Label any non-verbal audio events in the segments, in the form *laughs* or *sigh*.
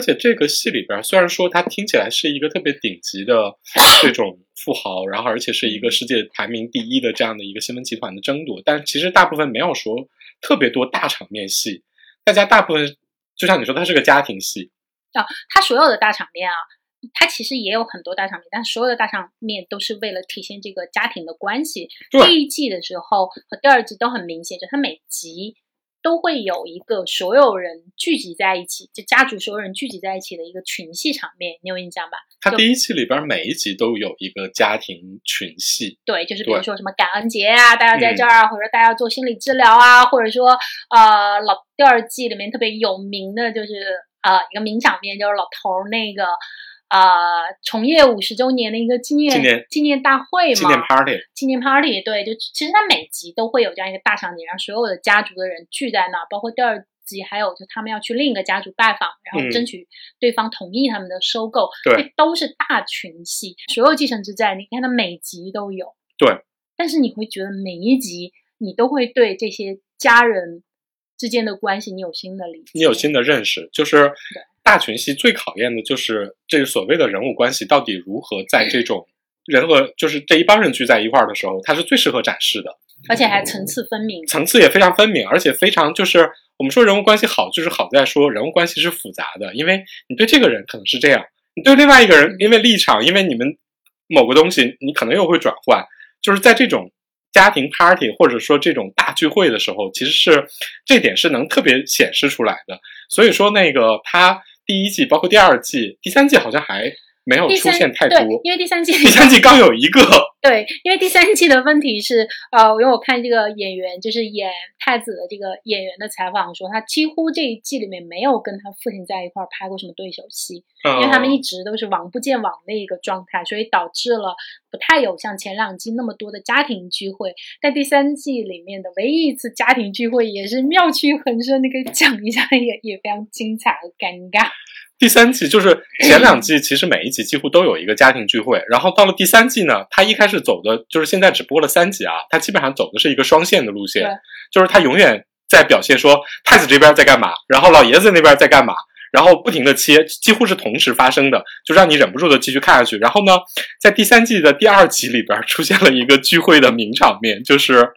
而且这个戏里边，虽然说他听起来是一个特别顶级的这种富豪，然后而且是一个世界排名第一的这样的一个新闻集团的争夺，但其实大部分没有说特别多大场面戏。大家大部分就像你说，它是个家庭戏啊，它所有的大场面啊，它其实也有很多大场面，但所有的大场面都是为了体现这个家庭的关系。第一季的时候和第二季都很明显，就它每集。都会有一个所有人聚集在一起，就家族所有人聚集在一起的一个群戏场面，你有印象吧？他第一期里边每一集都有一个家庭群戏，对，就是比如说什么感恩节啊，大家在这儿啊，或者大家做心理治疗啊，或者说呃，老第二季里面特别有名的就是呃一个名场面，就是老头那个。啊，从业五十周年的一个纪念纪念大会嘛，纪念 party，纪念 party，对，就其实它每集都会有这样一个大场景，让所有的家族的人聚在那儿，包括第二集还有就他们要去另一个家族拜访，然后争取对方同意他们的收购，对，都是大群戏，所有继承之战，你看它每集都有，对，但是你会觉得每一集你都会对这些家人之间的关系你有新的理解，你有新的认识，就是。大群戏最考验的就是这个所谓的人物关系到底如何在这种人和就是这一帮人聚在一块儿的时候，它是最适合展示的，而且还层次分明，层次也非常分明，而且非常就是我们说人物关系好，就是好在说人物关系是复杂的，因为你对这个人可能是这样，你对另外一个人，因为立场，因为你们某个东西，你可能又会转换，就是在这种。家庭 party 或者说这种大聚会的时候，其实是这点是能特别显示出来的。所以说，那个他第一季，包括第二季、第三季，好像还。没有出现太多，因为第三季第三季刚有一个。对，因为第三季的问题是，呃，因为我看这个演员就是演太子的这个演员的采访说，他几乎这一季里面没有跟他父亲在一块儿拍过什么对手戏，因为他们一直都是王不见王的一个状态，所以导致了不太有像前两季那么多的家庭聚会。但第三季里面的唯一一次家庭聚会也是妙趣横生，你可以讲一下也也非常精彩和尴尬。第三季就是前两季，其实每一集几乎都有一个家庭聚会，然后到了第三季呢，他一开始走的就是现在只播了三集啊，他基本上走的是一个双线的路线，就是他永远在表现说太子这边在干嘛，然后老爷子那边在干嘛，然后不停的切，几乎是同时发生的，就让你忍不住的继续看下去。然后呢，在第三季的第二集里边出现了一个聚会的名场面，就是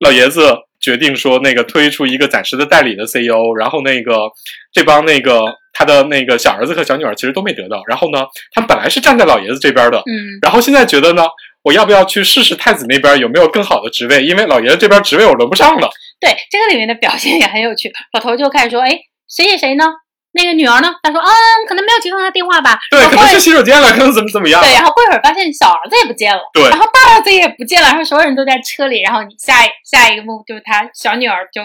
老爷子决定说那个推出一个暂时的代理的 CEO，然后那个这帮那个。他的那个小儿子和小女儿其实都没得到，然后呢，他们本来是站在老爷子这边的，嗯，然后现在觉得呢，我要不要去试试太子那边有没有更好的职位？因为老爷子这边职位我轮不上了。对，这个里面的表现也很有趣。老头就开始说：“哎，谁谁谁呢？那个女儿呢？”他说：“嗯，可能没有接通他电话吧。”对，可能去洗手间了，可能怎么怎么样。对，然后过一会儿发现小儿子也不见了，对，然后大儿子也不见了，然后所有人都在车里，然后你下下一个幕就是他小女儿就。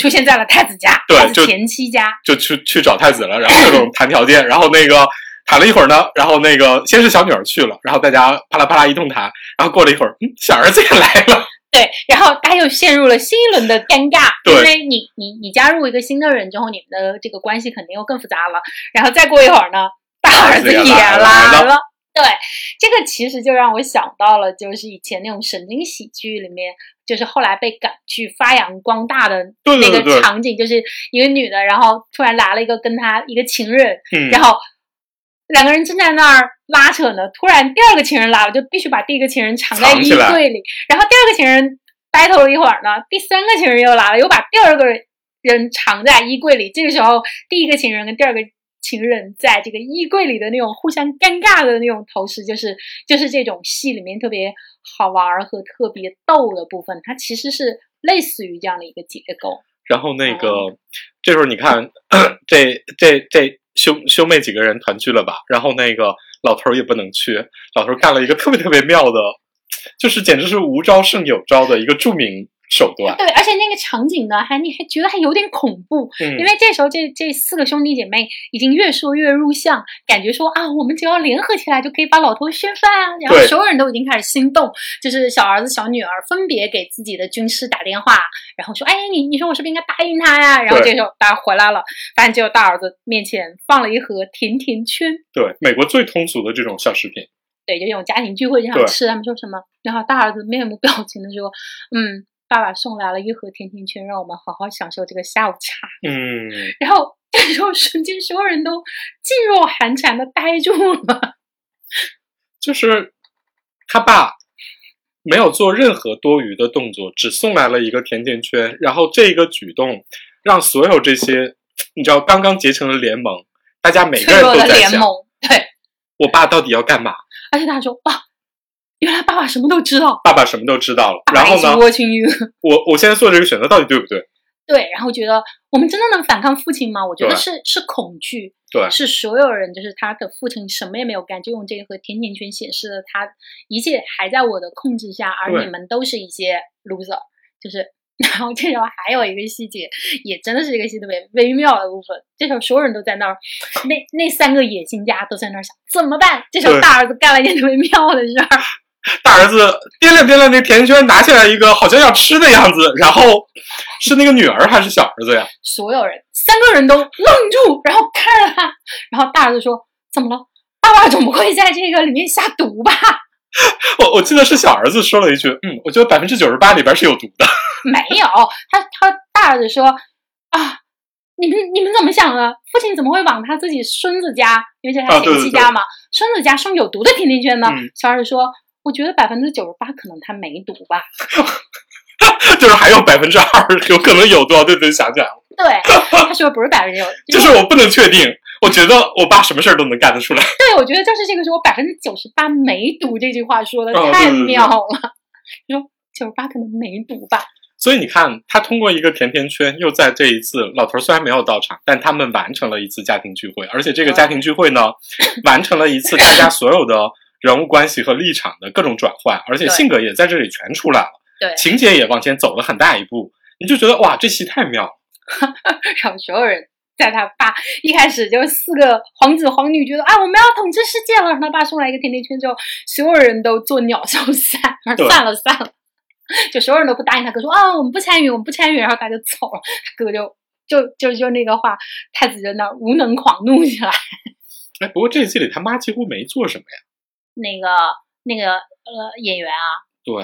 出现在了太子家，对，就前妻家，就去去找太子了，然后各种谈条件，然后那个谈了一会儿呢，然后那个先是小女儿去了，然后大家啪啦啪啦一通谈，然后过了一会儿，嗯，小儿子也来了，*laughs* 对，然后他又陷入了新一轮的尴尬，因为你你你加入一个新的人之后，你们的这个关系肯定又更复杂了，然后再过一会儿呢，大儿子也来了，对，这个其实就让我想到了，就是以前那种神经喜剧里面。就是后来被赶去发扬光大的那个场景，就是一个女的，然后突然来了一个跟她一个情人，然后两个人正在那儿拉扯呢，突然第二个情人来了，就必须把第一个情人藏在衣柜里，然后第二个情人呆头了一会儿呢，第三个情人又来了，又把第二个人藏在衣柜里，这个时候第一个情人跟第二个。情人在这个衣柜里的那种互相尴尬的那种投食，就是就是这种戏里面特别好玩和特别逗的部分，它其实是类似于这样的一个结构。然后那个这时候你看，这这这兄兄妹几个人团聚了吧？然后那个老头也不能去，老头干了一个特别特别妙的，就是简直是无招胜有招的一个著名。手段对，而且那个场景呢，还你还觉得还有点恐怖，嗯，因为这时候这这四个兄弟姐妹已经越说越入相，感觉说啊，我们只要联合起来就可以把老头掀翻啊，然后所有人都已经开始心动，就是小儿子小女儿分别给自己的军师打电话，然后说，哎，你你说我是不是应该答应他呀？然后这时候大家回来了，发现只有大儿子面前放了一盒甜甜圈，对，美国最通俗的这种小食品，对，就这种家庭聚会就想吃，他们说什么？然后大儿子面无表情的说，嗯。爸爸送来了一盒甜甜圈，让我们好好享受这个下午茶。嗯，*laughs* 然后这时候瞬间所有人都噤若寒蝉的呆住了。*laughs* 就是他爸没有做任何多余的动作，只送来了一个甜甜圈，然后这一个举动让所有这些你知道刚刚结成了联盟，大家每个人都在想，对，我爸到底要干嘛？而且他说哇。原来爸爸什么都知道，爸爸什么都知道了。然后呢？我我现在做这个选择到底对不对？*laughs* 对，然后觉得我们真的能反抗父亲吗？我觉得是是恐惧，对，是所有人就是他的父亲什么也没有干，就用这个甜甜圈显示了他一切还在我的控制下，而你们都是一些 loser。就是，*laughs* 然后这时候还有一个细节，也真的是一个戏特别微妙的部分。这时候所有人都在那儿，那那三个野心家都在那儿想怎么办？这时候大儿子干了一件特别妙的事儿。大儿子掂量掂量那甜甜圈，拿下来一个好像要吃的样子，然后是那个女儿还是小儿子呀？所有人三个人都愣住，然后看着他，然后大儿子说：“怎么了？爸爸总不会在这个里面下毒吧？” *laughs* 我我记得是小儿子说了一句：“嗯，我觉得百分之九十八里边是有毒的。*laughs* ”没有，他他大儿子说：“啊，你们你们怎么想的？父亲怎么会往他自己孙子家，因为是他前妻家嘛，孙子家送有毒的甜甜圈呢？”小儿子说。我觉得百分之九十八可能他没读吧，*laughs* 就是还有百分之二有可能有毒。对对，想起来了。对，*laughs* 他说不是百分之九，就是我不能确定。我觉得我爸什么事儿都能干得出来。对，我觉得就是这个时候百分之九十八没读这句话说的太妙了。你说九十八可能没读吧？所以你看，他通过一个甜甜圈，又在这一次，老头虽然没有到场，但他们完成了一次家庭聚会，而且这个家庭聚会呢，完成了一次大家所有的。人物关系和立场的各种转换，而且性格也在这里全出来了。对，情节也往前走了很大一步，你就觉得哇，这戏太妙了。*laughs* 让所有人在他爸一开始就四个皇子皇女觉得啊，我们要统治世界了。让他爸送来一个甜甜圈之后，所有人都做鸟兽散，算了算了，就所有人都不答应他哥说啊，我们不参与，我们不参与，然后他就走了。他哥就就就就那个话，太子在那无能狂怒起来。哎，不过这一季里他妈几乎没做什么呀。那个那个呃演员啊，对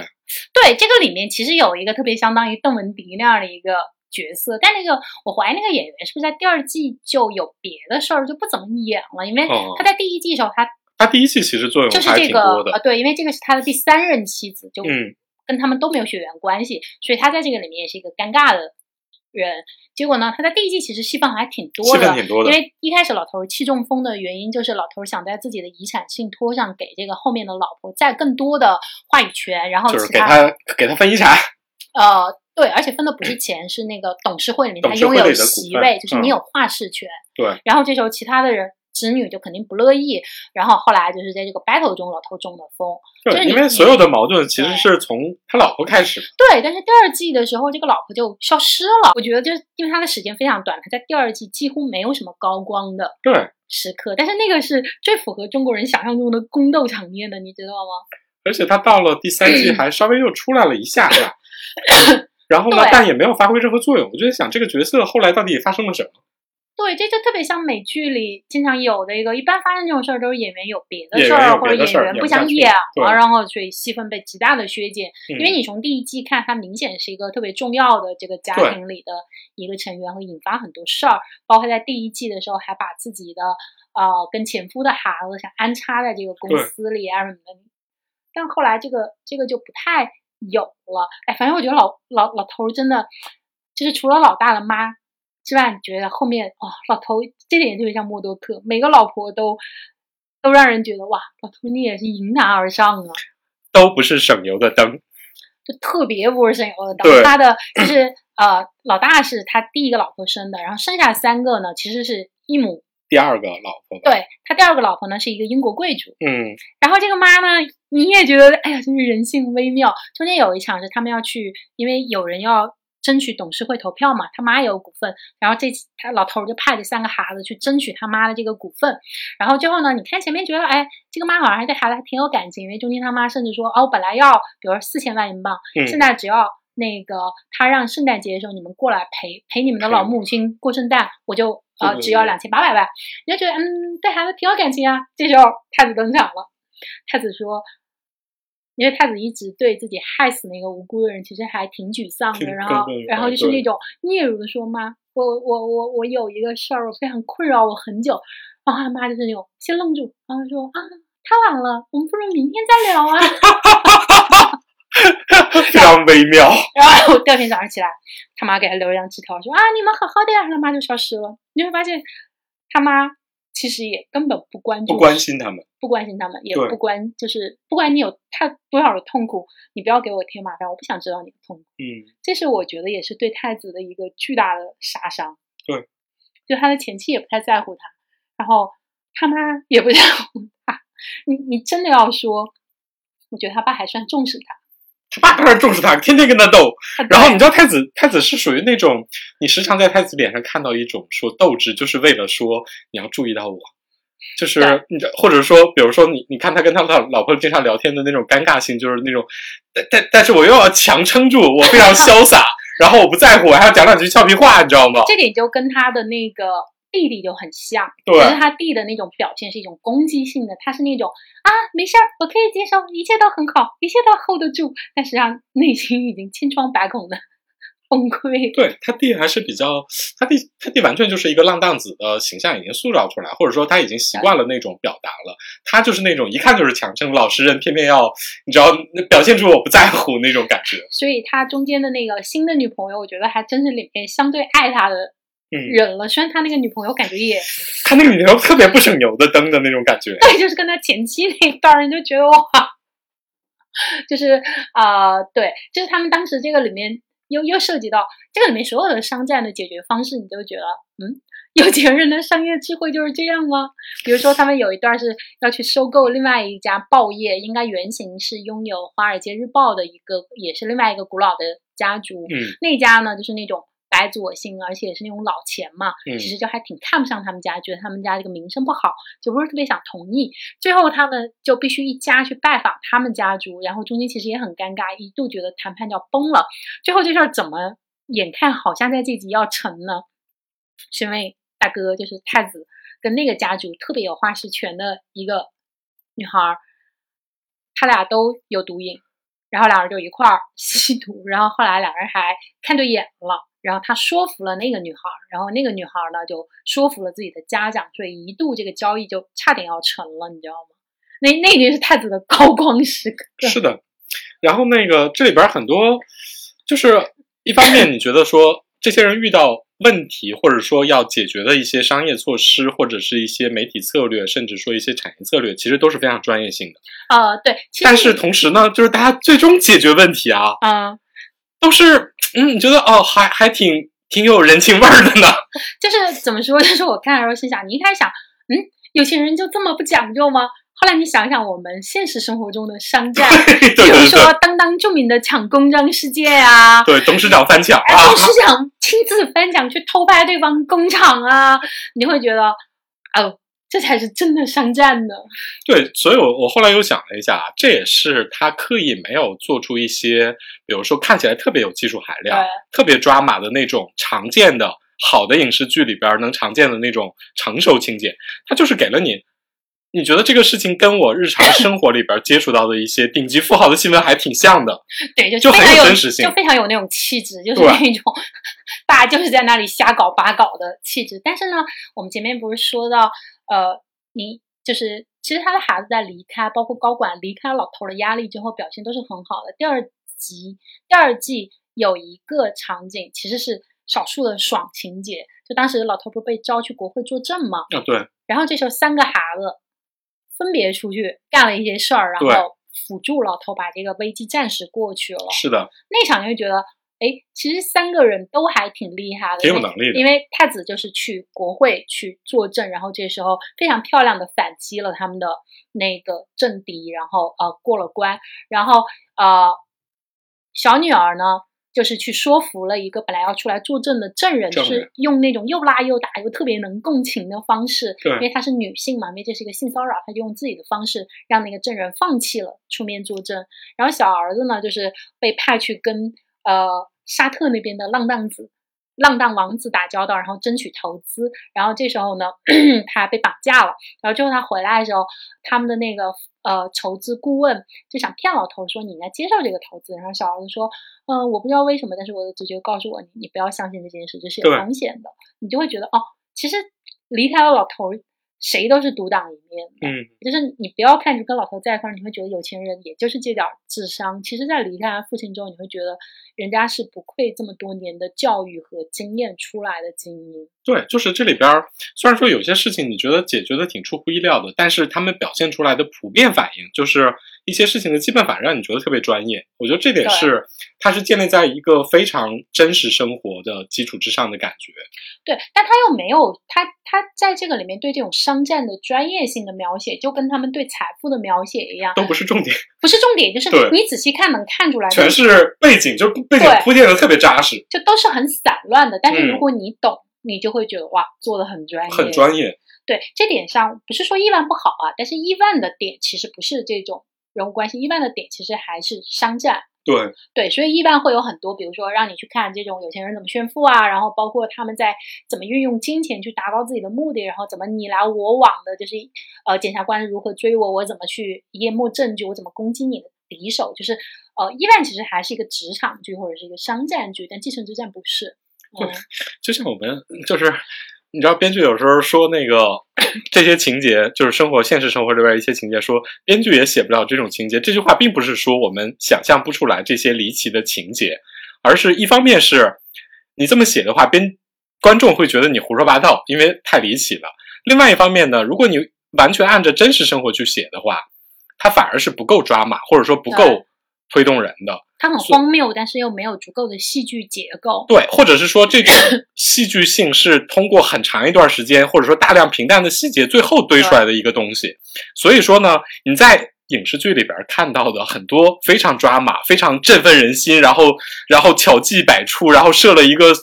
对，这个里面其实有一个特别相当于邓文迪那样的一个角色，但那个我怀疑那个演员是不是在第二季就有别的事儿就不怎么演了，因为他在第一季的时候他他第一季其实作用就是这个啊对，因为这个是他的第三任妻子，就跟他们都没有血缘关系，所以他在这个里面也是一个尴尬的。人，结果呢？他在第一季其实戏份还挺多的，因为一开始老头气中风的原因就是老头想在自己的遗产信托上给这个后面的老婆再更多的话语权，然后就是给他给他分遗产。呃，对，而且分的不是钱，是那个董事会里面他拥有席位，就是你有话事权。对，然后这时候其他的人。侄女就肯定不乐意，然后后来就是在这个 battle 中，老头中的风。对，因为所有的矛盾其实是从他老婆开始。对，但是第二季的时候，这个老婆就消失了。我觉得就是因为他的时间非常短，他在第二季几乎没有什么高光的对时刻。但是那个是最符合中国人想象中的宫斗场面的，你知道吗？而且他到了第三季还稍微又出来了一下下，*laughs* 然后呢，但也没有发挥任何作用。我就在想，这个角色后来到底发生了什么？对，这就特别像美剧里经常有的一个，一般发生这种事儿都是演员有别的事儿，或者演员不想演了，然后所以戏份被极大的削减。因为你从第一季看，他明显是一个特别重要的这个家庭里的一个成员，会引发很多事儿。包括在第一季的时候，还把自己的呃跟前夫的孩子想安插在这个公司里啊什么的。但后来这个这个就不太有了。哎，反正我觉得老老老头真的就是除了老大的妈。之外，你觉得后面哦，老头这点特别像默多克，每个老婆都都让人觉得哇，老头你也是迎难而上啊，都不是省油的灯，就特别不是省油的灯。他的就是呃，老大是他第一个老婆生的，然后剩下三个呢，其实是一母第二个老婆。对他第二个老婆呢是一个英国贵族，嗯，然后这个妈呢，你也觉得哎呀，真是人性微妙。中间有一场是他们要去，因为有人要。争取董事会投票嘛，他妈也有股份，然后这他老头就派这三个孩子去争取他妈的这个股份，然后最后呢，你看前面觉得，哎，这个妈好像还对孩子还挺有感情，因为中间他妈甚至说，哦，我本来要比如说四千万英镑，现在只要那个他让圣诞节的时候你们过来陪陪你们的老母亲过圣诞，我就呃只要两千八百万，你就觉得嗯对孩子挺有感情啊。这时候太子登场了，太子说，因为太子一直对自己害死那个无辜的人，其实还挺沮丧的。然后，然后就是那种嗫嚅的说：“妈，我我我我有一个事儿，我非常困扰我很久。”然后他妈就是那种先愣住，然后说：“啊，太晚了，我们不如明天再聊啊。*laughs* ”非常微妙。然后第二天早上起来，他妈给他留了一张纸条，说：“啊，你们好好的呀。”他妈就消失了。你会发现，他妈。其实也根本不关注，不关心他们，不关心他们，也不关，就是不管你有太多少的痛苦，你不要给我添麻烦，我不想知道你的痛苦。嗯，这是我觉得也是对太子的一个巨大的杀伤。对，就他的前妻也不太在乎他，然后他妈也不在乎他。*laughs* 你你真的要说，我觉得他爸还算重视他。他爸当然重视他，天天跟他斗。然后你知道太子，太子是属于那种，你时常在太子脸上看到一种说斗志，就是为了说你要注意到我，就是你或者说，比如说你你看他跟他老老婆经常聊天的那种尴尬性，就是那种，但但但是我又要强撑住，我非常潇洒，*laughs* 然后我不在乎，我还要讲两句俏皮话，你知道吗？这点就跟他的那个。弟弟就很像，对可是他弟的那种表现是一种攻击性的，他是那种啊，没事儿，我可以接受，一切都很好，一切都 hold 得住，但实际上内心已经千疮百孔的崩溃。对他弟还是比较，他弟他弟完全就是一个浪荡子的形象已经塑造出来，或者说他已经习惯了那种表达了，他就是那种一看就是强撑老实人，偏偏要你知道表现出我不在乎那种感觉。所以他中间的那个新的女朋友，我觉得还真是里面相对爱他的。忍了，虽然他那个女朋友感觉也，*laughs* 他那个女朋友特别不省油的灯的那种感觉。*laughs* 对，就是跟他前妻那一段，你就觉得哇，*laughs* 就是啊，对，就是他们当时这个里面又又涉及到这个里面所有的商战的解决方式，你就觉得，嗯，有钱人的商业智慧就是这样吗？比如说，他们有一段是要去收购另外一家报业，应该原型是拥有《华尔街日报》的一个，也是另外一个古老的家族。嗯，那家呢，就是那种。白左性，而且也是那种老钱嘛，其实就还挺看不上他们家，觉得他们家这个名声不好，就不是特别想同意。最后他们就必须一家去拜访他们家族，然后中间其实也很尴尬，一度觉得谈判就要崩了。最后这事儿怎么眼看好像在这集要成呢？是因为大哥就是太子跟那个家族特别有话事权的一个女孩儿，他俩都有毒瘾，然后两人就一块儿吸毒，然后后来两人还看对眼了。然后他说服了那个女孩，然后那个女孩呢就说服了自己的家长，所以一度这个交易就差点要成了，你知道吗？那那已经是太子的高光时刻。是的，然后那个这里边很多，就是一方面你觉得说这些人遇到问题，或者说要解决的一些商业措施，或者是一些媒体策略，甚至说一些产业策略，其实都是非常专业性的。呃，对。但是同时呢，就是大家最终解决问题啊，嗯。都是，嗯，你觉得哦，还还挺挺有人情味儿的呢。*laughs* 就是怎么说？就是我看的时候心想，你一开始想，嗯，有钱人就这么不讲究吗？后来你想想，我们现实生活中的商战，比如说当当著名的抢公章事件啊，对，董事长翻墙啊，董事长亲自翻墙去偷拍对方工厂啊，你会觉得，哦。这才是真的商战呢。对，所以，我我后来又想了一下，这也是他刻意没有做出一些，比如说看起来特别有技术含量、特别抓马的那种常见的好的影视剧里边能常见的那种成熟情节。他就是给了你，你觉得这个事情跟我日常生活里边接触到的一些顶级富豪的新闻还挺像的。对，就就很有真实性，就非常有那种气质，就是那种大家就是在那里瞎搞八搞的气质。但是呢，我们前面不是说到。呃，你就是其实他的孩子在离开，包括高管离开老头的压力之后，表现都是很好的。第二集第二季有一个场景，其实是少数的爽情节，就当时老头不是被招去国会作证吗？啊，对。然后这时候三个孩子分别出去干了一些事儿，然后辅助老头把这个危机暂时过去了。是的，那场就会觉得。哎，其实三个人都还挺厉害的，挺有能力的。因为太子就是去国会去作证，然后这时候非常漂亮的反击了他们的那个政敌，然后呃过了关。然后呃小女儿呢，就是去说服了一个本来要出来作证的证人，就是用那种又拉又打又特别能共情的方式，因为她是女性嘛，因为这是一个性骚扰，她就用自己的方式让那个证人放弃了出面作证。然后小儿子呢，就是被派去跟。呃，沙特那边的浪荡子浪荡王子打交道，然后争取投资。然后这时候呢，*clears throat* 他被绑架了。然后最后他回来的时候，他们的那个呃筹资顾问就想骗老头说你应该接受这个投资。然后小儿子说，嗯，我不知道为什么，但是我的直觉告诉我，你你不要相信这件事，这是有风险的。你就会觉得哦，其实离开了老头。谁都是独当一面，嗯，就是你不要看着跟老头在一块儿，你会觉得有钱人也就是这点智商。其实，在离开父亲之后，你会觉得人家是不愧这么多年的教育和经验出来的精英。对，就是这里边虽然说有些事情你觉得解决的挺出乎意料的，但是他们表现出来的普遍反应就是。一些事情的基本反应让你觉得特别专业，我觉得这点是它是建立在一个非常真实生活的基础之上的感觉。对，但他又没有他他在这个里面对这种商战的专业性的描写，就跟他们对财富的描写一样，都不是重点，不是重点，就是你仔细看能看出来，全是背景，就背景铺垫的特别扎实，就都是很散乱的。但是如果你懂，你就会觉得哇，做的很专业，很专业。对，这点上不是说亿万不好啊，但是亿万的点其实不是这种。人物关系，亿万的点其实还是商战。对对，所以亿万会有很多，比如说让你去看这种有钱人怎么炫富啊，然后包括他们在怎么运用金钱去达到自己的目的，然后怎么你来我往的，就是呃检察官如何追我，我怎么去淹没证据，我怎么攻击你的敌手，就是呃亿万其实还是一个职场剧或者是一个商战剧，但继承之战不是。*laughs* 对，就像我们就是。你知道编剧有时候说那个 *clears throat* 这些情节，就是生活现实生活里边一些情节，说编剧也写不了这种情节。这句话并不是说我们想象不出来这些离奇的情节，而是一方面是你这么写的话，编观众会觉得你胡说八道，因为太离奇了。另外一方面呢，如果你完全按着真实生活去写的话，它反而是不够抓马，或者说不够推动人的。它很荒谬，但是又没有足够的戏剧结构。对，或者是说这种戏剧性是通过很长一段时间，或者说大量平淡的细节最后堆出来的一个东西。所以说呢，你在影视剧里边看到的很多非常抓马、非常振奋人心，然后然后巧计百出，然后设了一个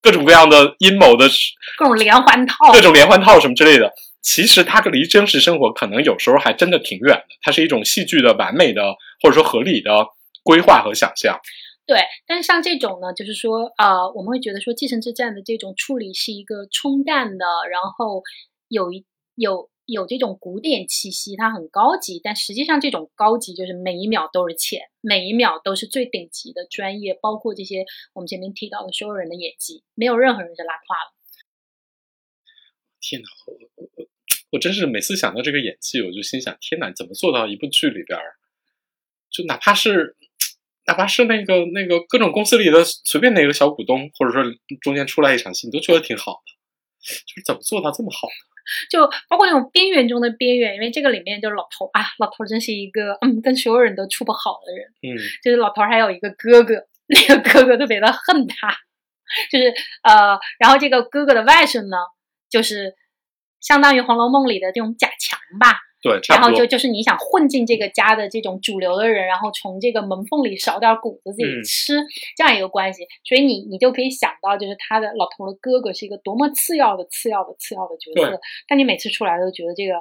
各种各样的阴谋的各种连环套、各种连环套什么之类的，其实它离真实生活可能有时候还真的挺远的。它是一种戏剧的完美的，或者说合理的。规划和想象，对，但是像这种呢，就是说，呃，我们会觉得说，继承之战的这种处理是一个冲淡的，然后有一有有这种古典气息，它很高级，但实际上这种高级就是每一秒都是钱，每一秒都是最顶级的专业，包括这些我们前面提到的所有人的演技，没有任何人是拉胯了。天哪，我真是每次想到这个演技，我就心想，天哪，怎么做到一部剧里边，就哪怕是。哪怕是那个那个各种公司里的随便哪个小股东，或者说中间出来一场戏，你都觉得挺好的，就是怎么做到这么好呢？就包括那种边缘中的边缘，因为这个里面就是老头啊，老头真是一个嗯，跟所有人都处不好的人，嗯，就是老头还有一个哥哥，那个哥哥特别的恨他，就是呃，然后这个哥哥的外甥呢，就是相当于《红楼梦》里的这种贾强吧。对，然后就就是你想混进这个家的这种主流的人，然后从这个门缝里少点谷子自己吃，这样一个关系，所以你你就可以想到，就是他的老头的哥哥是一个多么次要的、次要的、次要的角色。但你每次出来都觉得这个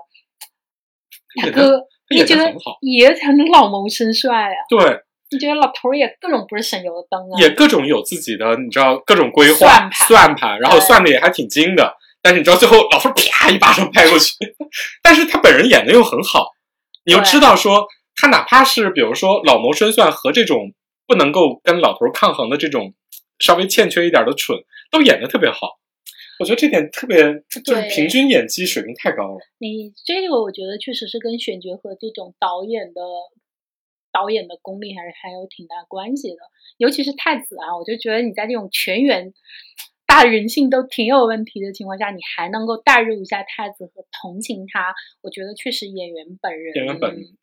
大哥，你觉得也很老谋深算啊？对，你觉得老头也各种不是省油的灯啊？也各种有自己的，你知道各种规划算盘算盘，然后算的也还挺精的。但是你知道最后老头啪一巴掌拍过去，但是他本人演的又很好，你又知道说他哪怕是比如说老谋深算和这种不能够跟老头抗衡的这种稍微欠缺一点的蠢，都演的特别好。我觉得这点特别就是平均演技水平太高了。你这个我觉得确实是跟选角和这种导演的导演的功力还是还有挺大关系的，尤其是太子啊，我就觉得你在这种全员。大人性都挺有问题的情况下，你还能够代入一下太子和同情他，我觉得确实演员本人演员本人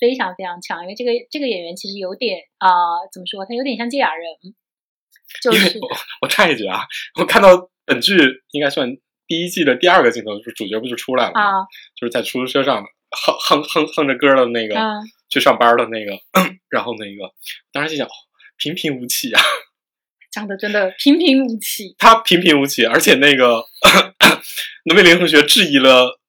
非常非常强，因为这个这个演员其实有点啊，怎么说？他有点像芥雅人。就是我我插一句啊，我看到本剧应该算第一季的第二个镜头，就是主角不就出来了吗？就是在出租车上哼哼哼哼着歌的那个去上班的那个，*coughs* 然后那个当时就想，平平无奇啊。长得真的平平无奇，他平平无奇，而且那个罗美玲同学质疑了，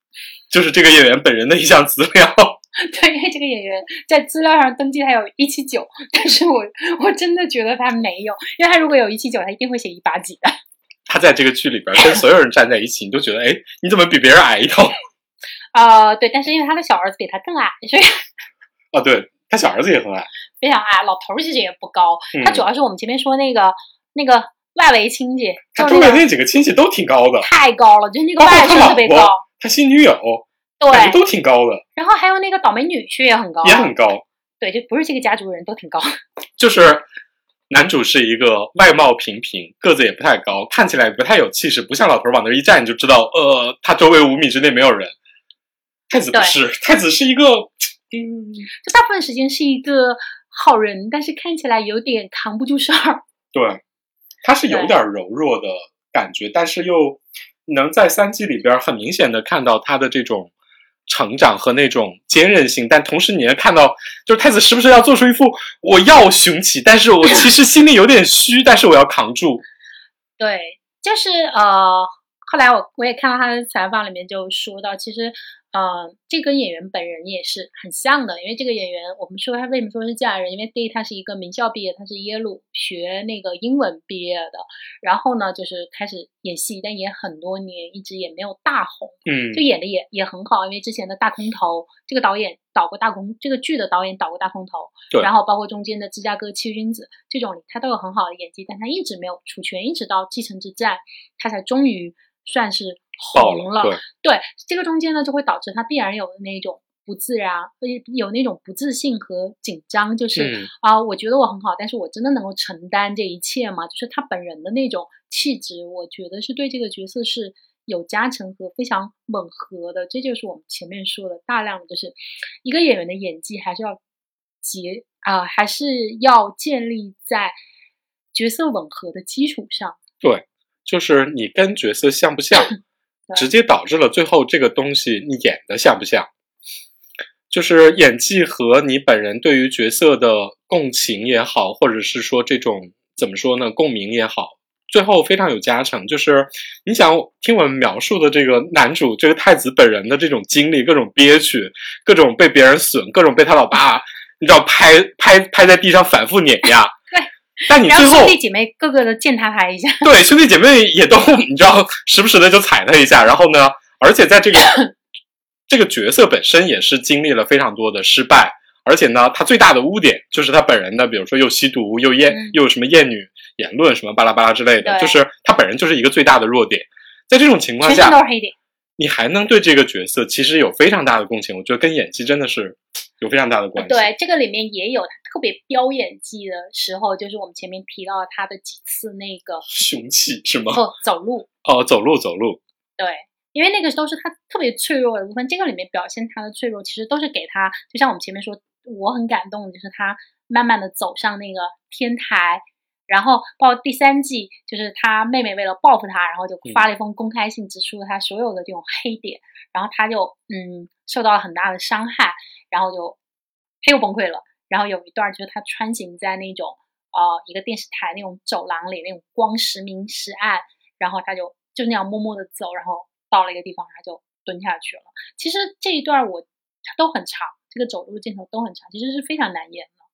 就是这个演员本人的一项资料，*laughs* 对，因为这个演员在资料上登记他有一七九，但是我我真的觉得他没有，因为他如果有一七九，他一定会写一八几的。*laughs* 他在这个剧里边跟所有人站在一起，你都觉得，哎，你怎么比别人矮一头？*laughs* 呃，对，但是因为他的小儿子比他更矮，所以啊，对他小儿子也很矮，非常矮。老头其实也不高，他主要是我们前面说那个那个外围亲戚，他周围那几个亲戚都挺高的，太高了，就是那个外甥特别高，他新女友对都挺高的，然后还有那个倒霉女婿也很高，也很高，对，就不是这个家族的人都挺高，*laughs* 就是。男主是一个外貌平平，个子也不太高，看起来不太有气势，不像老头往那一站你就知道，呃，他周围五米之内没有人。太子不是，太子是一个，嗯，就大部分时间是一个好人，但是看起来有点扛不住事儿。对，他是有点柔弱的感觉，但是又能在三季里边很明显的看到他的这种。成长和那种坚韧性，但同时你也看到，就是太子时不时要做出一副我要雄起，但是我其实心里有点虚，但是我要扛住。对，就是呃，后来我我也看到他的采访里面就说到，其实。呃，这跟演员本人也是很像的，因为这个演员，我们说他为什么说是嫁人？因为第一，他是一个名校毕业，他是耶鲁学那个英文毕业的，然后呢，就是开始演戏，但演很多年，一直也没有大红，嗯，就演的也也很好，因为之前的大空头，这个导演导过大空，这个剧的导演导过大空头，对，然后包括中间的芝加哥七君子这种，他都有很好的演技，但他一直没有出圈，一直到继承之战，他才终于算是。红了，对这个中间呢，就会导致他必然有那种不自然，有那种不自信和紧张，就是啊，我觉得我很好，但是我真的能够承担这一切吗？就是他本人的那种气质，我觉得是对这个角色是有加成和非常吻合的。这就是我们前面说的，大量的就是一个演员的演技还是要结啊，还是要建立在角色吻合的基础上。对，就是你跟角色像不像？*laughs* 直接导致了最后这个东西你演的像不像？就是演技和你本人对于角色的共情也好，或者是说这种怎么说呢，共鸣也好，最后非常有加成。就是你想听我们描述的这个男主这个太子本人的这种经历，各种憋屈，各种被别人损，各种被他老爸你知道拍拍拍在地上反复碾压。但你最后兄弟姐妹个个的践踏他一下，*laughs* 对兄弟姐妹也都你知道时不时的就踩他一下，然后呢，而且在这个 *laughs* 这个角色本身也是经历了非常多的失败，而且呢，他最大的污点就是他本人的，比如说又吸毒又厌又有什么厌女言论什么巴拉巴拉之类的，就是他本人就是一个最大的弱点，在这种情况下，都是黑点。你还能对这个角色其实有非常大的共情，我觉得跟演技真的是有非常大的关系。对，这个里面也有他特别飙演技的时候，就是我们前面提到他的几次那个雄气是吗？哦，走路哦，走路走路。对，因为那个都是他特别脆弱的部分。这个里面表现他的脆弱，其实都是给他，就像我们前面说，我很感动，就是他慢慢的走上那个天台。然后，包括第三季，就是他妹妹为了报复他，然后就发了一封公开信，指出了他所有的这种黑点，然后他就嗯受到了很大的伤害，然后就他又崩溃了。然后有一段就是他穿行在那种呃一个电视台那种走廊里，那种光时明时暗，然后他就就那样默默的走，然后到了一个地方，他就蹲下去了。其实这一段我都很长，这个走路镜头都很长，其实是非常难演的。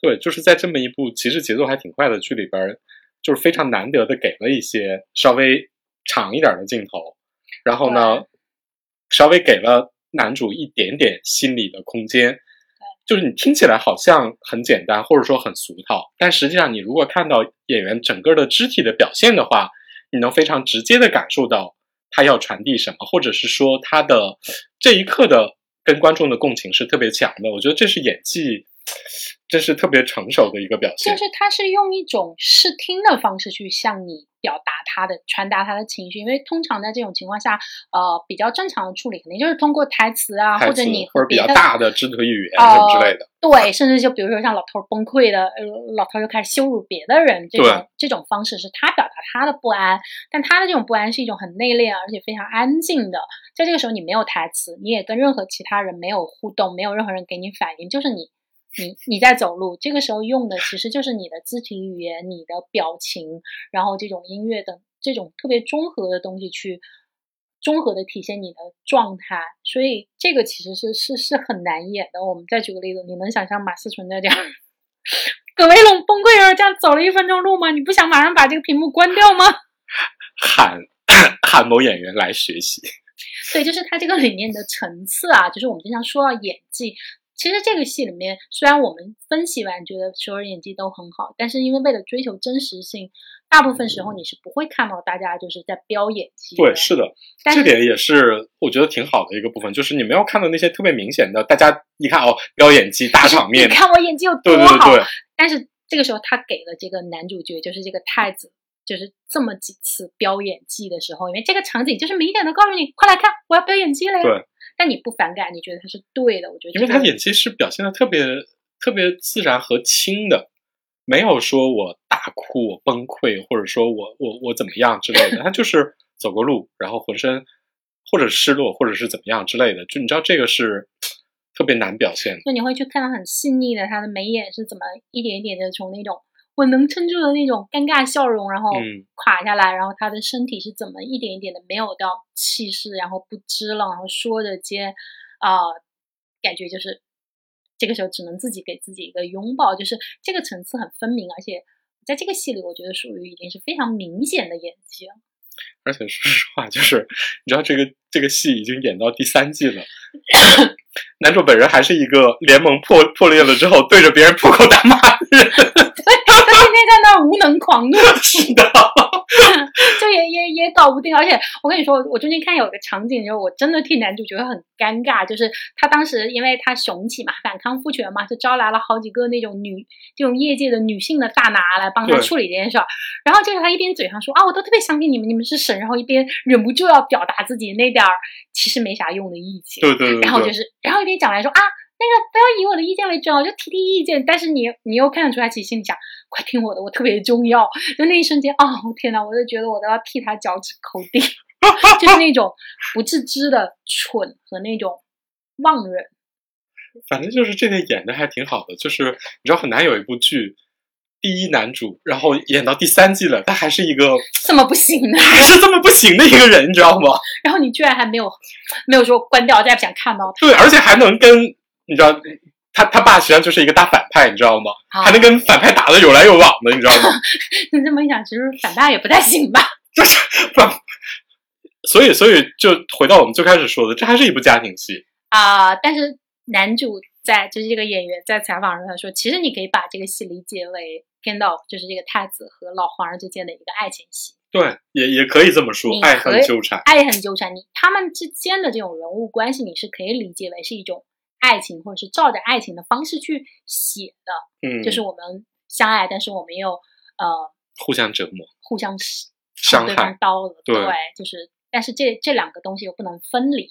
对，就是在这么一部其实节奏还挺快的剧里边，就是非常难得的给了一些稍微长一点的镜头，然后呢，稍微给了男主一点点心理的空间。就是你听起来好像很简单，或者说很俗套，但实际上你如果看到演员整个的肢体的表现的话，你能非常直接的感受到他要传递什么，或者是说他的这一刻的跟观众的共情是特别强的。我觉得这是演技。这是特别成熟的一个表现，就是他是用一种视听的方式去向你表达他的、传达他的情绪，因为通常在这种情况下，呃，比较正常的处理肯定就是通过台词啊，或者你或者比较大的肢体语言什么之类的，对，甚至就比如说像老头崩溃的，呃，老头就开始羞辱别的人，这种这种方式是他表达他的不安，但他的这种不安是一种很内敛而且非常安静的，在这个时候你没有台词，你也跟任何其他人没有互动，没有任何人给你反应，就是你。你你在走路，这个时候用的其实就是你的肢体语言、你的表情，然后这种音乐等这种特别综合的东西去综合的体现你的状态，所以这个其实是是是很难演的。我们再举个例子，你能想象马思纯在这样，葛威龙崩溃了，这样走了一分钟路吗？你不想马上把这个屏幕关掉吗？喊喊某演员来学习。对，就是他这个里面的层次啊，就是我们经常说到演技。其实这个戏里面，虽然我们分析完觉得所有人演技都很好，但是因为为了追求真实性，大部分时候你是不会看到大家就是在飙演技。对，是的，这点也是我觉得挺好的一个部分，就是你没有看到那些特别明显的，大家一看哦，飙演技大场面，*laughs* 你看我演技有多好。但是这个时候他给了这个男主角，就是这个太子，就是这么几次飙演技的时候，因为这个场景就是明显的告诉你，快来看，我要飙演技了呀。对。但你不反感，你觉得他是对的？我觉得，因为他演技是表现的特别特别自然和轻的，没有说我大哭、我崩溃，或者说我我我怎么样之类的。他就是走过路，然后浑身或者失落，或者是怎么样之类的。就你知道，这个是特别难表现。就你会去看到很细腻的他的眉眼是怎么一点一点的从那种。我能撑住的那种尴尬笑容，然后垮下来，然后他的身体是怎么一点一点的没有到气势，然后不支了，然后说着接，啊，感觉就是这个时候只能自己给自己一个拥抱，就是这个层次很分明，而且在这个戏里，我觉得属于已经是非常明显的演技了。而且说实话，就是你知道这个这个戏已经演到第三季了，男主本人还是一个联盟破破裂了之后对着别人破口大骂的人。*laughs* 在那无能狂怒，*laughs* 是的，*laughs* 就也也也搞不定。而且我跟你说，我中间看有个场景，就我真的替男主觉得很尴尬。就是他当时因为他雄起嘛，反抗父权嘛，就招来了好几个那种女这种业界的女性的大拿来帮他处理这件事儿。然后就是他一边嘴上说啊，我都特别相信你们，你们是神，然后一边忍不住要表达自己那点儿其实没啥用的意见。对对对。然后就是，然后一边讲来说啊。那个不要以我的意见为准，我，就提提意见。但是你你又看得出来，其实心里想，快听我的，我特别重要。就那一瞬间，哦天哪，我就觉得我都要替他脚趾抠地，*laughs* 就是那种不自知的蠢和那种妄人。反正就是这个演的还挺好的，就是你知道很难有一部剧第一男主，然后演到第三季了，他还是一个 *laughs* 这么不行的，还是这么不行的一个人，你知道吗？然后你居然还没有没有说关掉，再不想看到他。对，而且还能跟。你知道，他他爸实际上就是一个大反派，你知道吗？还能跟反派打的有来有往的，你知道吗？*laughs* 你这么一想，其实反派也不太行吧？*laughs* 就是不，*laughs* 所以所以就回到我们最开始说的，这还是一部家庭戏啊。但是男主在就是这个演员在采访中他说，其实你可以把这个戏理解为天道就是这个太子和老皇上之间的一个爱情戏。对，也也可以这么说，爱恨纠缠，爱恨纠缠。你他们之间的这种人物关系，你是可以理解为是一种。爱情，或者是照着爱情的方式去写的，嗯，就是我们相爱，但是我们又呃互相折磨，互相伤害刀了，对，就是，但是这这两个东西又不能分离。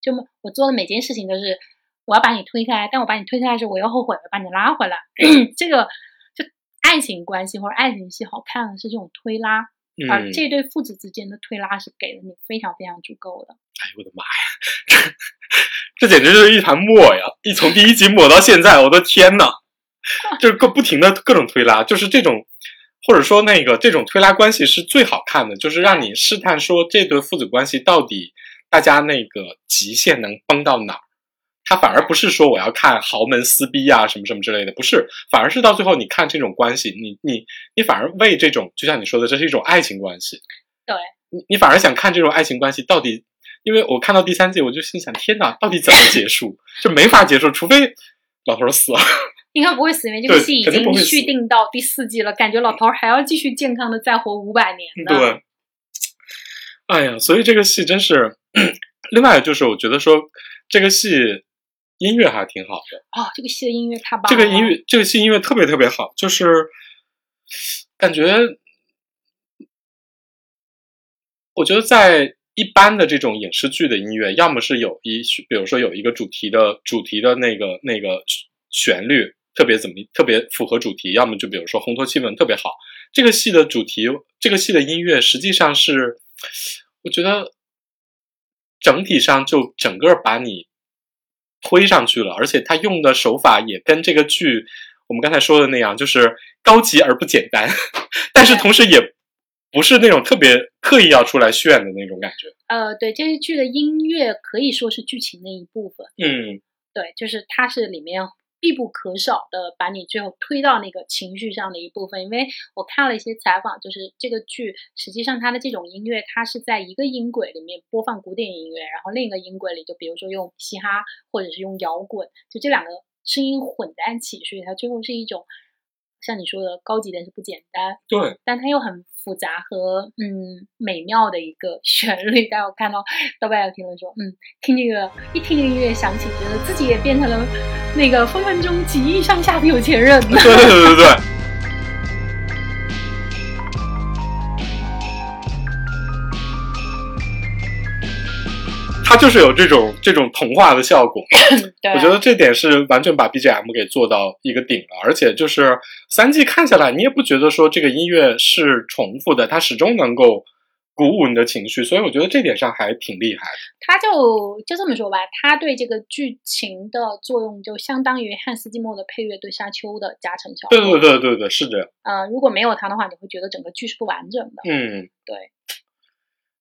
就我做的每件事情都是我要把你推开，但我把你推开的时候，我又后悔了，把你拉回来。*clears throat* 这个就爱情关系或者爱情戏好看的是这种推拉，而这对父子之间的推拉是给了你非常非常足够的。哎呦我的妈呀！这这简直就是一团墨呀！一从第一集抹到现在，我的天呐，*laughs* 就是各不停的各种推拉，就是这种，或者说那个这种推拉关系是最好看的，就是让你试探说这对父子关系到底大家那个极限能崩到哪儿。他反而不是说我要看豪门撕逼啊什么什么之类的，不是，反而是到最后你看这种关系，你你你反而为这种，就像你说的，这是一种爱情关系。对，你你反而想看这种爱情关系到底。因为我看到第三季，我就心想：天哪，到底怎么结束？就没法结束，除非老头死了。*laughs* 应该不会死，因为这个戏已经续订到第四季了，感觉老头还要继续健康的再活五百年的。对。哎呀，所以这个戏真是……另外就是，我觉得说这个戏音乐还挺好的。哦，这个戏的音乐太棒！了！这个音乐，这个戏音乐特别特别好，就是感觉，我觉得在。一般的这种影视剧的音乐，要么是有一，比如说有一个主题的主题的那个那个旋律特别怎么特别符合主题，要么就比如说烘托气氛特别好。这个戏的主题，这个戏的音乐实际上是，我觉得整体上就整个把你推上去了，而且他用的手法也跟这个剧我们刚才说的那样，就是高级而不简单，*laughs* 但是同时也。不是那种特别刻意要出来炫的那种感觉。呃，对，这些剧的音乐可以说是剧情的一部分。嗯，对，就是它是里面必不可少的，把你最后推到那个情绪上的一部分。因为我看了一些采访，就是这个剧实际上它的这种音乐，它是在一个音轨里面播放古典音乐，然后另一个音轨里就比如说用嘻哈或者是用摇滚，就这两个声音混在一起，所以它最后是一种。像你说的高级点是不简单，对，但它又很复杂和嗯美妙的一个 *laughs* 旋律。但我看到豆瓣有评论说，嗯，听这个一听这个音乐响起，觉得自己也变成了那个分分钟几亿上下的有钱人。对对对对对。它就是有这种 *coughs* 这种童话的效果，我觉得这点是完全把 BGM 给做到一个顶了，而且就是三季看下来，你也不觉得说这个音乐是重复的，它始终能够鼓舞你的情绪，所以我觉得这点上还挺厉害的。他就就这么说吧，他对这个剧情的作用就相当于汉斯季默的配乐对沙丘的加成效果。对对对对对，是的。呃，如果没有他的话，你会觉得整个剧是不完整的。嗯，对。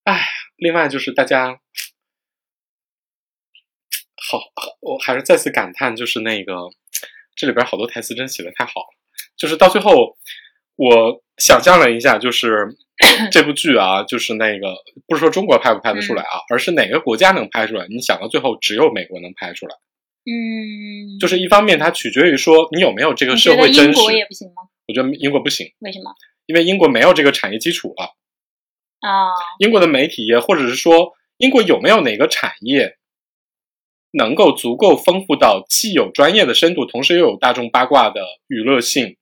哎，另外就是大家。好，我还是再次感叹，就是那个这里边好多台词真写的太好了。就是到最后，我想象了一下，就是 *coughs* 这部剧啊，就是那个不是说中国拍不拍得出来啊，而是哪个国家能拍出来？你想到最后，只有美国能拍出来。嗯，就是一方面它取决于说你有没有这个社会真实。英国也不行吗？我觉得英国不行。为什么？因为英国没有这个产业基础了。啊。英国的媒体业，或者是说英国有没有哪个产业？能够足够丰富到既有专业的深度，同时又有大众八卦的娱乐性，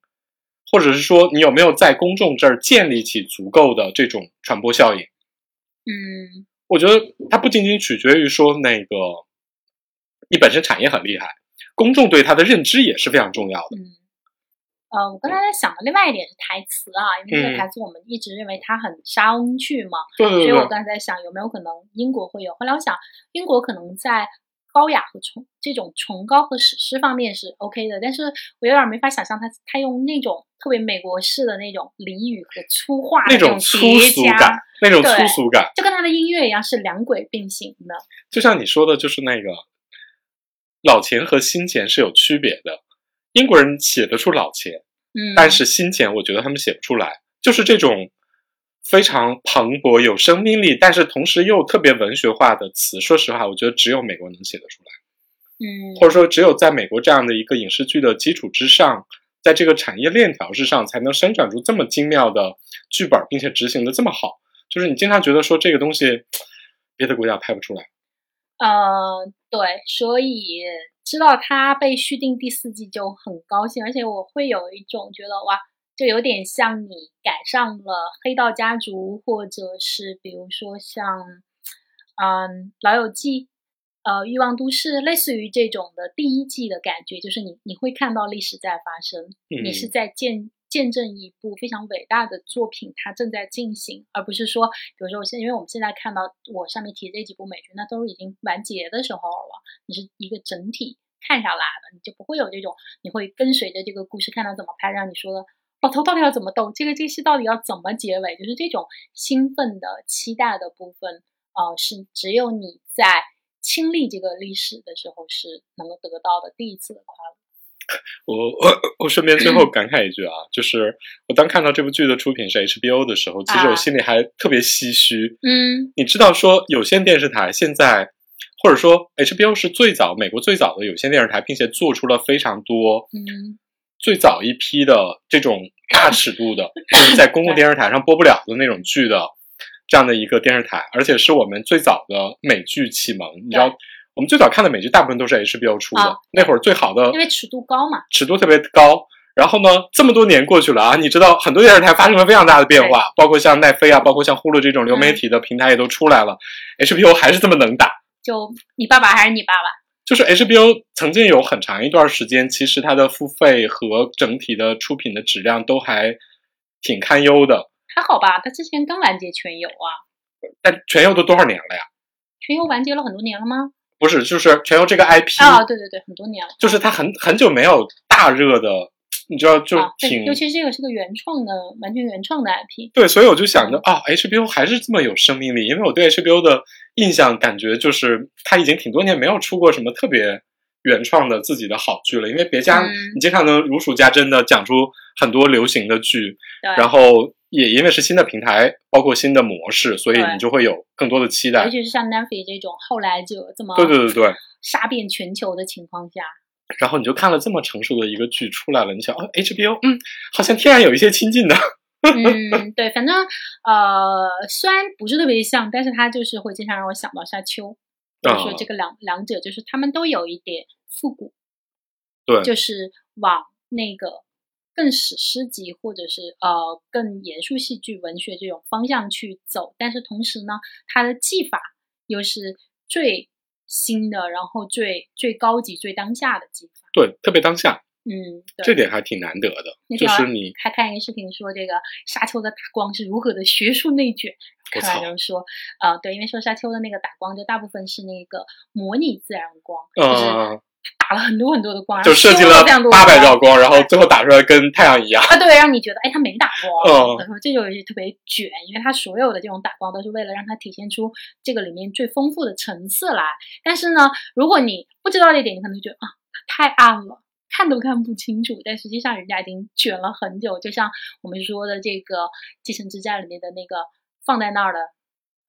或者是说你有没有在公众这儿建立起足够的这种传播效应？嗯，我觉得它不仅仅取决于说那个你本身产业很厉害，公众对它的认知也是非常重要的。嗯，呃，我刚才在想的另外一点是台词啊，因为这个台词我们一直认为它很沙翁剧嘛，对对对，所以我刚才在想有没有可能英国会有，后来我想英国可能在。高雅和崇这种崇高和史诗方面是 OK 的，但是我有点没法想象他他用那种特别美国式的那种俚语和粗话那种粗俗感，那种粗俗感，就跟他的音乐一样是两轨并行的。就像你说的，就是那个老钱和新钱是有区别的。英国人写得出老钱，嗯，但是新钱我觉得他们写不出来，就是这种。非常磅礴、有生命力，但是同时又特别文学化的词，说实话，我觉得只有美国能写得出来。嗯，或者说，只有在美国这样的一个影视剧的基础之上，在这个产业链条之上，才能生产出这么精妙的剧本，并且执行的这么好。就是你经常觉得说这个东西，别的国家拍不出来。呃，对，所以知道它被续订第四季就很高兴，而且我会有一种觉得哇。就有点像你赶上了《黑道家族》，或者是比如说像，嗯，《老友记》、呃，《欲望都市》，类似于这种的第一季的感觉，就是你你会看到历史在发生，你是在见见证一部非常伟大的作品，它正在进行，而不是说，比如说我现因为我们现在看到我上面提的这几部美剧，那都已经完结的时候了，你是一个整体看下来的，你就不会有这种，你会跟随着这个故事看到怎么拍，让你说的。老头到底要怎么斗？这个这戏到底要怎么结尾？就是这种兴奋的、期待的部分，呃，是只有你在亲历这个历史的时候是能够得到的第一次的快乐。*laughs* 我我我顺便最后感慨一句啊，就是我当看到这部剧的出品是 HBO 的时候，其实我心里还特别唏嘘。嗯，你知道说有线电视台现在，或者说 HBO 是最早美国最早的有线电视台，并且做出了非常多。嗯。最早一批的这种大尺度的，就是在公共电视台上播不了的那种剧的，这样的一个电视台，而且是我们最早的美剧启蒙。你知道，我们最早看的美剧大部分都是 HBO 出的，那会儿最好的，因为尺度高嘛，尺度特别高。然后呢，这么多年过去了啊，你知道很多电视台发生了非常大的变化，包括像奈飞啊，包括像呼噜这种流媒体的平台也都出来了，HBO 还是这么能打。就你爸爸还是你爸爸？就是 HBO 曾经有很长一段时间，其实它的付费和整体的出品的质量都还挺堪忧的。还好吧，它之前刚完结全游啊。但全游都多少年了呀？全游完结了很多年了吗？不是，就是全游这个 IP 啊，对对对，很多年了。就是它很很久没有大热的你知道就挺，尤其是这个是个原创的，完全原创的 IP。对，所以我就想着啊，HBO 还是这么有生命力，因为我对 HBO 的印象感觉就是他已经挺多年没有出过什么特别原创的自己的好剧了，因为别家你经常能如数家珍的讲出很多流行的剧，然后也因为是新的平台，包括新的模式，所以你就会有更多的期待。尤其是像 Netflix 这种后来就这么对对对对杀遍全球的情况下。然后你就看了这么成熟的一个剧出来了，你想哦，HBO，嗯，好像天然有一些亲近的。嗯，对，反正呃，虽然不是特别像，但是它就是会经常让我想到沙丘，就是说这个两两者就是他们都有一点复古，对，就是往那个更史诗级或者是呃更严肃戏剧文学这种方向去走，但是同时呢，它的技法又是最。新的，然后最最高级、最当下的技法，对，特别当下，嗯，这点还挺难得的。就是你还看一个视频说，这个沙丘的打光是如何的学术内卷，看完就是说，呃，对，因为说沙丘的那个打光，就大部分是那个模拟自然光，就是。打了很多很多的光，就设计了八百兆光，然后最后打出来跟太阳一样啊！对，让你觉得哎，它没打光。嗯，说这就是特别卷，因为它所有的这种打光都是为了让它体现出这个里面最丰富的层次来。但是呢，如果你不知道这点，你可能觉得啊，太暗了，看都看不清楚。但实际上，人家已经卷了很久。就像我们说的这个《继承之战》里面的那个放在那儿的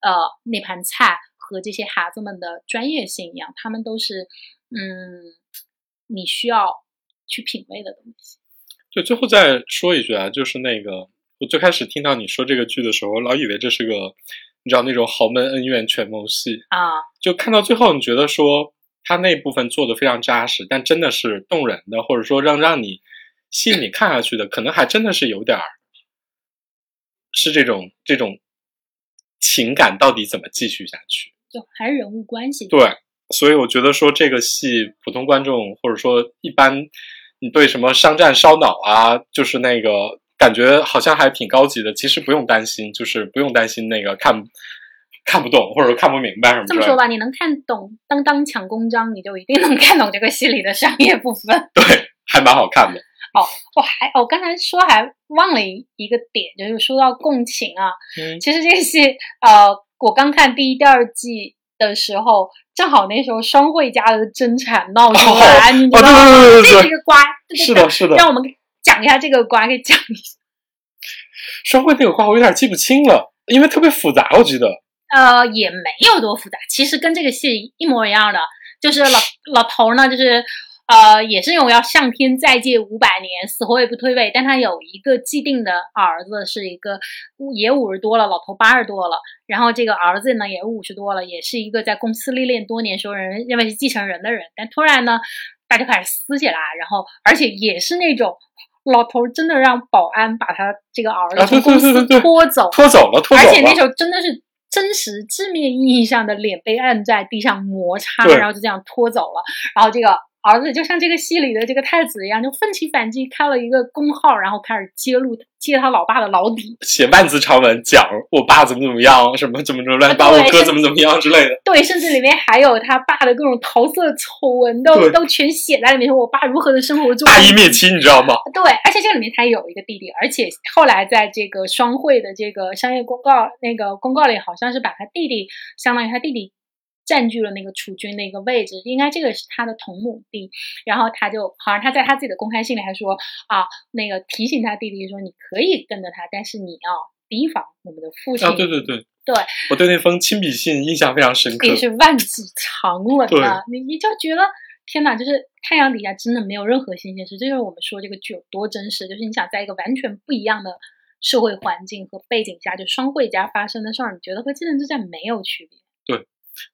呃那盘菜和这些孩子们的专业性一样，他们都是。嗯，你需要去品味的东西。对，最后再说一句啊，就是那个，我最开始听到你说这个剧的时候，我老以为这是个，你知道那种豪门恩怨权谋戏啊。就看到最后，你觉得说他那部分做的非常扎实，但真的是动人的，或者说让让你吸引你看下去的，可能还真的是有点儿，是这种这种情感到底怎么继续下去？就还是人物关系。对。所以我觉得说这个戏，普通观众或者说一般，你对什么商战烧脑啊，就是那个感觉好像还挺高级的。其实不用担心，就是不用担心那个看看不懂或者看不明白什么。这么说吧，你能看懂当当抢公章，你就一定能看懂这个戏里的商业部分。*laughs* 对，还蛮好看的。*laughs* 哦，我还我刚才说还忘了一一个点，就是说到共情啊。嗯。其实这个戏，呃，我刚看第一、第二季的时候。正好那时候双汇家的争产闹出来，你知道吗？这是一个瓜，是的，是的。让我们讲一下这个瓜，给讲一下。*laughs* 双汇那个瓜我有点记不清了，因为特别复杂，我记得。呃，也没有多复杂，其实跟这个戏一模一样的，就是老 *laughs* 老头呢，就是。呃，也是那种要向天再借五百年，死活也不退位。但他有一个既定的儿子，是一个也五十多了，老头八十多了。然后这个儿子呢也五十多了，也是一个在公司历练多年，所有人认为是继承人的人。但突然呢，大家开始撕起来，然后而且也是那种老头真的让保安把他这个儿子从公司拖走，拖走了，拖走了。而且那时候真的是真实字面意义上的脸被按在地上摩擦，然后就这样拖走了。然后这个。儿子就像这个戏里的这个太子一样，就奋起反击，开了一个公号，然后开始揭露揭他老爸的老底，写万字长文讲我爸怎么怎么样，什么怎么怎么乱，把我哥怎么怎么样之类的。对，甚至里面还有他爸的各种桃色丑闻，都都全写在里面，说我爸如何的生活中大义灭亲，你知道吗？对，而且这里面他有一个弟弟，而且后来在这个双汇的这个商业公告那个公告里，好像是把他弟弟，相当于他弟弟。占据了那个储君的一个位置，应该这个是他的同母弟，然后他就好像他在他自己的公开信里还说啊，那个提醒他弟弟说你可以跟着他，但是你要提防我们的父亲。啊，对对对对，我对那封亲笔信印象非常深刻，也是万字长文啊，你你就觉得天哪，就是太阳底下真的没有任何新鲜事，这就是我们说这个剧有多真实，就是你想在一个完全不一样的社会环境和背景下，就双汇家发生的事儿，你觉得和继承之战没有区别？对。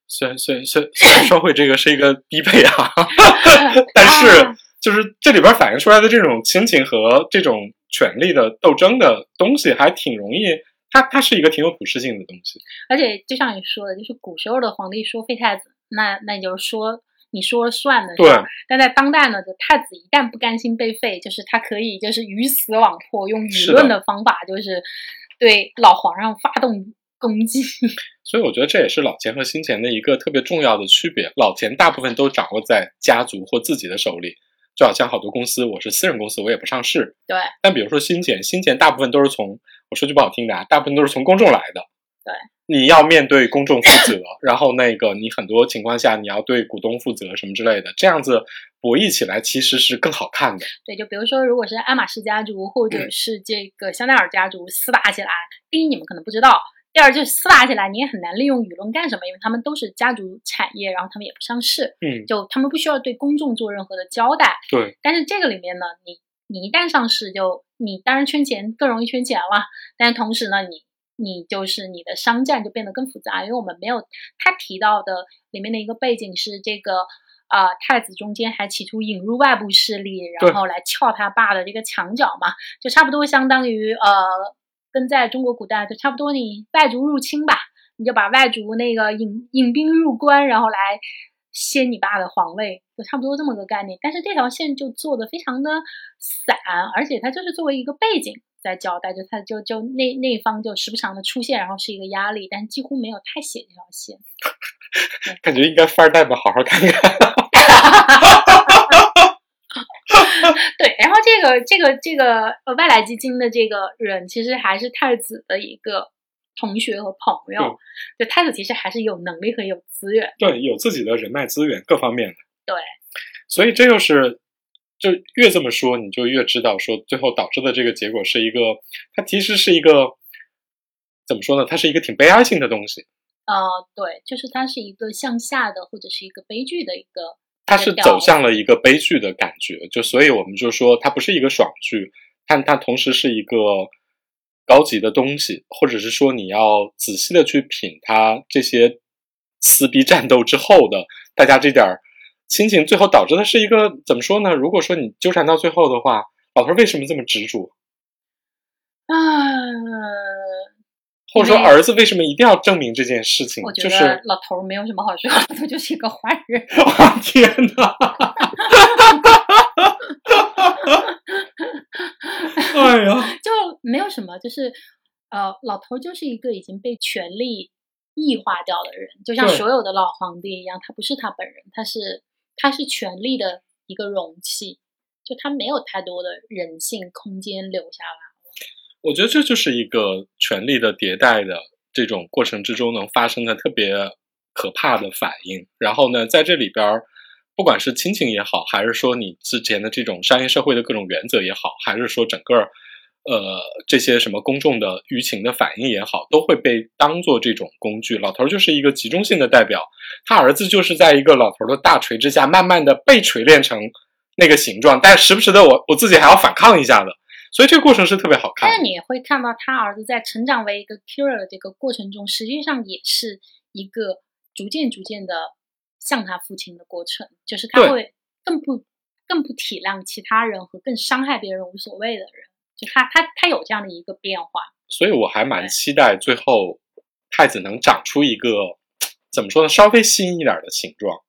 虽然虽然虽虽然双汇这个是一个低配啊，*laughs* *laughs* 但是就是这里边反映出来的这种亲情和这种权力的斗争的东西，还挺容易。它它是一个挺有普适性的东西。而且就像你说的，就是古时候的皇帝说废太子，那那你就是说你说了算的。对。但在当代呢，就太子一旦不甘心被废，就是他可以就是鱼死网破，用舆论的方法，就是对老皇上发动。攻击，所以我觉得这也是老钱和新钱的一个特别重要的区别。老钱大部分都掌握在家族或自己的手里，就好像好多公司，我是私人公司，我也不上市。对。但比如说新钱，新钱大部分都是从我说句不好听的啊，大部分都是从公众来的。对。你要面对公众负责，然后那个你很多情况下你要对股东负责什么之类的，这样子博弈起来其实是更好看的。对，就比如说，如果是爱马仕家族或者是这个香奈儿家族厮打起来，第一你们可能不知道。第二就是厮打起来，你也很难利用舆论干什么，因为他们都是家族产业，然后他们也不上市，嗯，就他们不需要对公众做任何的交代。对。但是这个里面呢，你你一旦上市，就你当然圈钱更容易圈钱了，但同时呢，你你就是你的商战就变得更复杂，因为我们没有他提到的里面的一个背景是这个啊太子中间还企图引入外部势力，然后来撬他爸的这个墙角嘛，就差不多相当于呃。跟在中国古代就差不多，你外族入侵吧，你就把外族那个引引兵入关，然后来掀你爸的皇位，就差不多这么个概念。但是这条线就做的非常的散，而且它就是作为一个背景在交代，就它就就那那一方就时不常的出现，然后是一个压力，但几乎没有太写这条线。*laughs* 感觉应该富二代吧，好好看看。*laughs* *laughs* 对，然后这个这个这个呃外来基金的这个人，其实还是太子的一个同学和朋友。就太子其实还是有能力和有资源，对，有自己的人脉资源各方面的。对，所以这就是就越这么说，你就越知道说最后导致的这个结果是一个，它其实是一个怎么说呢？它是一个挺悲哀性的东西。呃，对，就是它是一个向下的或者是一个悲剧的一个。它是走向了一个悲剧的感觉，就所以我们就说它不是一个爽剧，但它同时是一个高级的东西，或者是说你要仔细的去品它这些撕逼战斗之后的大家这点心情，最后导致的是一个怎么说呢？如果说你纠缠到最后的话，老头为什么这么执着？啊。或者说，儿子为什么一定要证明这件事情？我觉得老头没有什么好说，*laughs* 他就是一个坏人。*laughs* 天哪！哎呀，*laughs* 就没有什么，就是呃，老头就是一个已经被权力异化掉的人，就像所有的老皇帝一样，他不是他本人，他是他是权力的一个容器，就他没有太多的人性空间留下来。我觉得这就是一个权力的迭代的这种过程之中能发生的特别可怕的反应。然后呢，在这里边儿，不管是亲情也好，还是说你之前的这种商业社会的各种原则也好，还是说整个呃这些什么公众的舆情的反应也好，都会被当做这种工具。老头就是一个集中性的代表，他儿子就是在一个老头的大锤之下，慢慢的被锤炼成那个形状，但时不时的我我自己还要反抗一下的。所以这个过程是特别好看。但是你会看到他儿子在成长为一个 killer 的这个过程中，实际上也是一个逐渐逐渐的像他父亲的过程，就是他会更不更不体谅其他人和更伤害别人无所谓的人，就他他他有这样的一个变化。所以我还蛮期待最后太子能长出一个怎么说呢，稍微新一点的形状。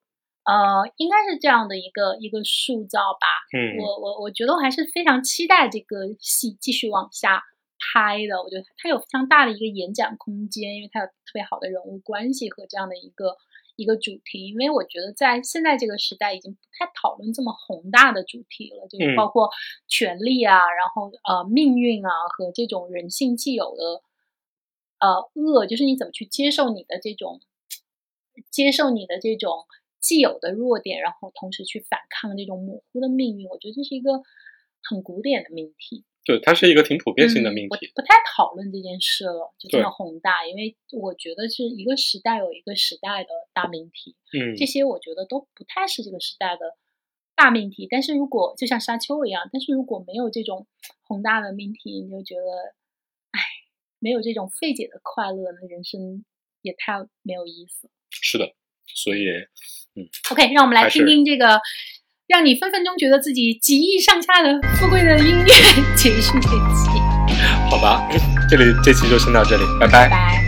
呃，应该是这样的一个一个塑造吧。嗯，我我我觉得我还是非常期待这个戏继续往下拍的。我觉得它有非常大的一个延展空间，因为它有特别好的人物关系和这样的一个一个主题。因为我觉得在现在这个时代，已经不太讨论这么宏大的主题了，就是包括权力啊，然后呃命运啊和这种人性既有的呃恶，就是你怎么去接受你的这种接受你的这种。既有的弱点，然后同时去反抗这种模糊的命运，我觉得这是一个很古典的命题。对，它是一个挺普遍性的命题。不太讨论这件事了，就这么宏大，因为我觉得是一个时代有一个时代的大命题。嗯，这些我觉得都不太是这个时代的大命题。但是如果就像沙丘一样，但是如果没有这种宏大的命题，你就觉得，哎，没有这种费解的快乐，那人生也太没有意思。是的，所以。OK，让我们来听听这个让你分分钟觉得自己几亿上下的富贵的音乐结束这期。好吧，这里这期就先到这里，拜拜。拜。